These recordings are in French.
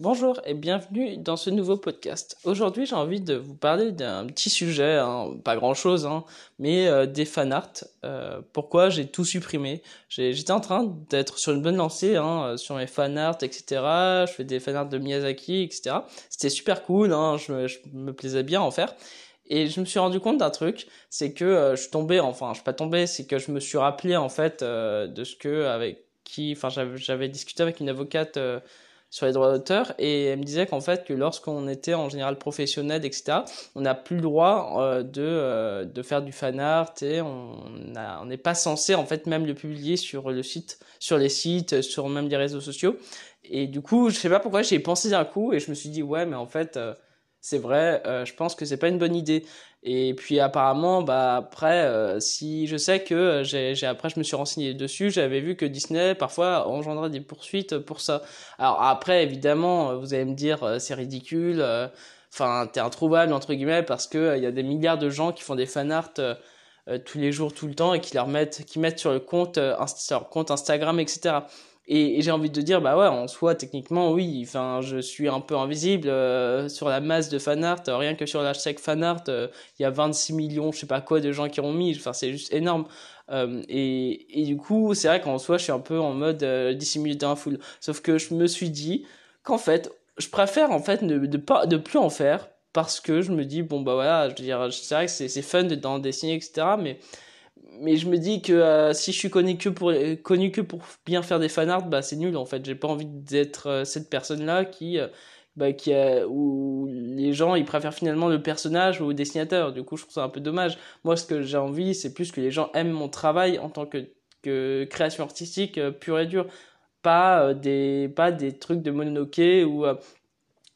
Bonjour et bienvenue dans ce nouveau podcast. Aujourd'hui, j'ai envie de vous parler d'un petit sujet, hein, pas grand-chose, hein, mais euh, des fanarts. Euh, pourquoi j'ai tout supprimé? J'étais en train d'être sur une bonne lancée hein, euh, sur mes fanarts, etc. Je fais des fanarts de Miyazaki, etc. C'était super cool, hein, je, je, me plaisais bien à en faire. Et je me suis rendu compte d'un truc, c'est que euh, je suis tombé, enfin, je suis pas tombé, c'est que je me suis rappelé en fait euh, de ce que avec qui, enfin, j'avais discuté avec une avocate sur les droits d'auteur et elle me disait qu'en fait que lorsqu'on était en général professionnel etc on n'a plus le droit euh, de euh, de faire du fan art et on on n'est pas censé en fait même le publier sur le site sur les sites sur même les réseaux sociaux. Et du coup je sais pas pourquoi j'ai pensé d'un coup et je me suis dit ouais mais en fait euh, c'est vrai, euh, je pense que c'est pas une bonne idée. Et puis apparemment, bah après, euh, si je sais que euh, j'ai, j'ai après je me suis renseigné dessus, j'avais vu que Disney parfois engendrait des poursuites pour ça. Alors après, évidemment, vous allez me dire c'est ridicule, enfin t'es introuvable entre guillemets parce que il y a des milliards de gens qui font des fanarts tous les jours, tout le temps et qui leur mettent, qui mettent sur le compte, sur leur compte Instagram, etc. Et, et j'ai envie de dire, bah ouais, en soi, techniquement, oui, enfin, je suis un peu invisible euh, sur la masse de fanart. Euh, rien que sur l'hashtag fanart, euh, il y a 26 millions, je sais pas quoi, de gens qui ont mis. Enfin, c'est juste énorme. Euh, et, et du coup, c'est vrai qu'en soi, je suis un peu en mode dissimulé dans la foule. Sauf que je me suis dit qu'en fait, je préfère en fait ne de pas de plus en faire parce que je me dis bon bah voilà, je veux dire, c'est vrai que c'est fun d'en dessiner etc. Mais mais je me dis que euh, si je suis connu que pour connu que pour bien faire des fanarts bah c'est nul en fait. J'ai pas envie d'être euh, cette personne là qui euh, bah, qui a, où les gens ils préfèrent finalement le personnage le dessinateur. Du coup je trouve ça un peu dommage. Moi ce que j'ai envie c'est plus que les gens aiment mon travail en tant que que création artistique pure et dure. Pas des pas des trucs de mononoke ou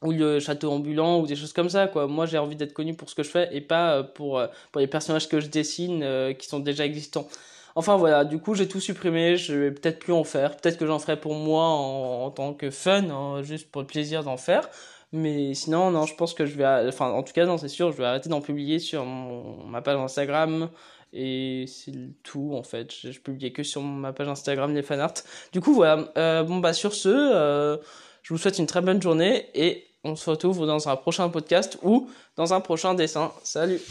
ou le château ambulant ou des choses comme ça quoi. Moi j'ai envie d'être connu pour ce que je fais et pas euh, pour euh, pour les personnages que je dessine euh, qui sont déjà existants. Enfin voilà. Du coup j'ai tout supprimé. Je vais peut-être plus en faire. Peut-être que j'en ferai pour moi en, en tant que fun hein, juste pour le plaisir d'en faire. Mais sinon non je pense que je vais enfin en tout cas non c'est sûr je vais arrêter d'en publier sur mon, ma page Instagram. Et c'est tout en fait. Je, je publiais que sur ma page Instagram les fanarts. Du coup voilà. Euh, bon bah sur ce euh, je vous souhaite une très bonne journée et on se retrouve dans un prochain podcast ou dans un prochain dessin. Salut